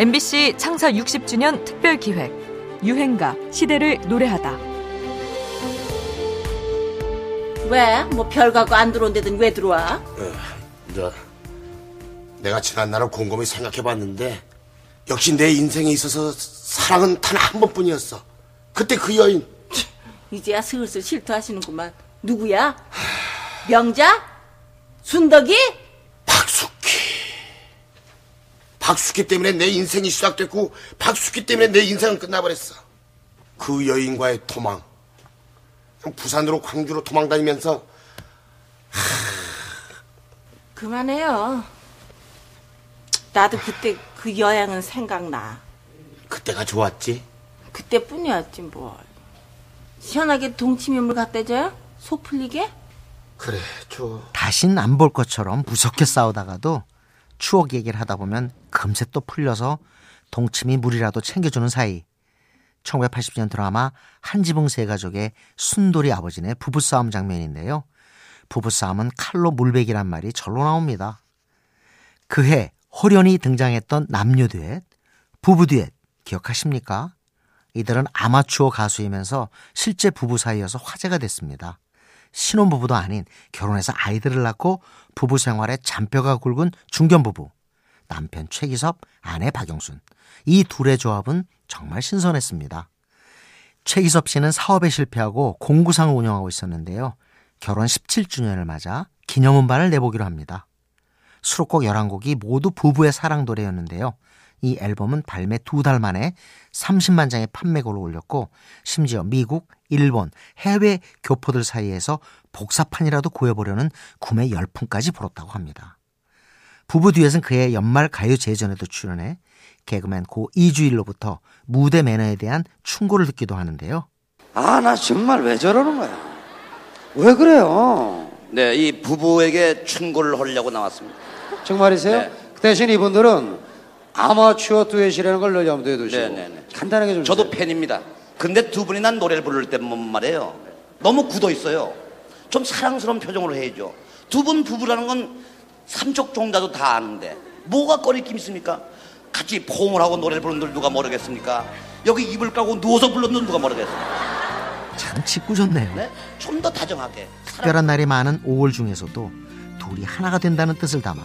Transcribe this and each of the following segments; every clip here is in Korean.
MBC 창사 60주년 특별 기획 유행가 시대를 노래하다. 왜? 뭐 별가고 안 들어온 데든 왜 들어와? 저, 내가 지난 날을 곰곰이 생각해봤는데 역시 내 인생에 있어서 사랑은 단 한 번뿐이었어. 그때 그 여인 이제야 슬슬 실토하시는구만. 누구야? 명자? 순덕이? 박숙희. 박숙희 때문에 내 인생이 시작됐고 박숙희 때문에 내 인생은 끝나버렸어. 그 여인과의 도망. 부산으로 광주로 도망다니면서 그만해요. 나도 그때 그 여행은 생각나. 그때가 좋았지. 그때뿐이었지 뭘. 시원하게 동치미물 갖다 줘요? 속 풀리게? 그래, 좋아. 다신 안 볼 것처럼 무섭게 싸우다가도 추억 얘기를 하다 보면 금세 또 풀려서 동치미 물이라도 챙겨주는 사이 1980년 드라마 한지붕 세 가족의 순돌이 아버지네 부부싸움 장면인데요. 부부싸움은 칼로 물베기란 말이 절로 나옵니다. 그해 호련이 등장했던 남녀 듀엣, 부부 듀엣 기억하십니까? 이들은 아마추어 가수이면서 실제 부부 사이여서 화제가 됐습니다. 신혼부부도 아닌 결혼해서 아이들을 낳고 부부 생활에 잔뼈가 굵은 중견부부. 남편 최기섭, 아내 박영순. 이 둘의 조합은 정말 신선했습니다. 최기섭 씨는 사업에 실패하고 공구상을 운영하고 있었는데요. 결혼 17주년을 맞아 기념음반을 내보기로 합니다. 수록곡 11곡이 모두 부부의 사랑 노래였는데요. 이 앨범은 발매 두 달 만에 30만 장의 판매고를 올렸고 심지어 미국, 일본, 해외 교포들 사이에서 복사판이라도 구해보려는 구매 열풍까지 불었다고 합니다. 부부 뒤에서는 그의 연말 가요 제전에도 출연해 개그맨 고 이주일로부터 무대 매너에 대한 충고를 듣기도 하는데요. 아, 나 정말 왜 저러는 거야? 왜 그래요? 네, 이 부부에게 충고를 하려고 나왔습니다. 정말이세요? 네. 그 대신 이분들은 아마추어 듀엣이라는 걸 늘 염두에 두시고 네, 네, 네. 간단하게 좀 저도 주세요. 팬입니다. 근데 두 분이 난 노래를 부를 때만 말이에요. 너무 굳어 있어요. 좀 사랑스러운 표정으로 해야죠. 두 분 부부라는 건 삼척 종자도 다 아는데 뭐가 꺼리낌 있습니까? 같이 포옹을 하고 노래를 부르는 누가 모르겠습니까? 여기 이불 까고 누워서 불렀는 누가 모르겠습니까? 참 짓궂었네요. 네? 좀 더 다정하게. 사랑- 특별한 날이 많은 5월 중에서도 둘이 하나가 된다는 뜻을 담아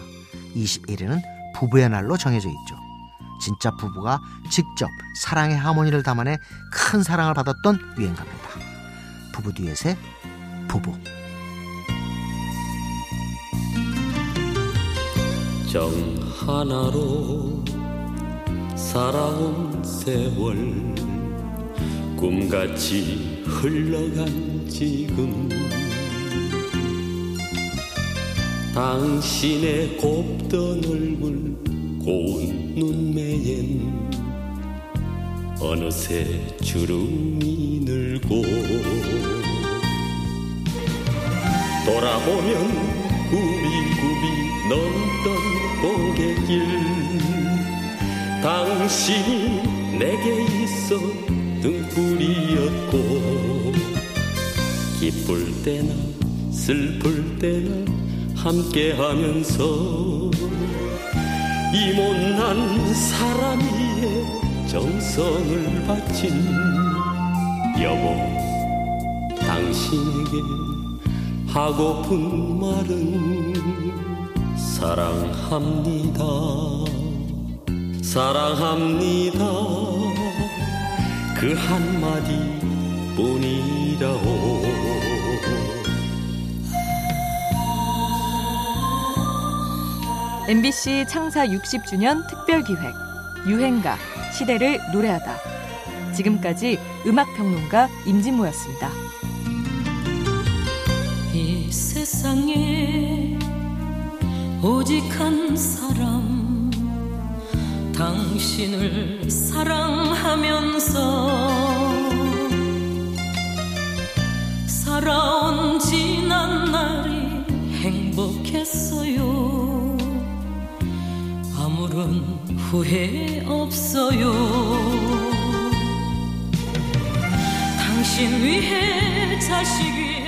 21일은 부부의 날로 정해져 있죠. 진짜 부부가 직접 사랑의 하모니를 담아내 큰 사랑을 받았던 유행가입니다. 부부 듀엣의 부부. 정 하나로 살아온 세월 꿈같이 흘러간 지금 당신의 곱던 얼굴 고운 눈매엔 어느새 주름이 늘고 돌아보면 구비구비 넘던 고갯길 당신이 내게 있어 등불이었고 기쁠 때나 슬플 때나 함께 하면서 이 못난 사람 위에 정성을 바친 여보 당신에게 하고픈 말은 사랑합니다. 사랑합니다. 그 한마디 뿐이라오 MBC 창사 60주년 특별 기획 유행가 시대를 노래하다. 지금까지 음악 평론가 임진모였습니다. 이 세상에 오직 한 사람 당신을 사랑하면서 아무런 후회 없어요. 당신 위해 자식 위해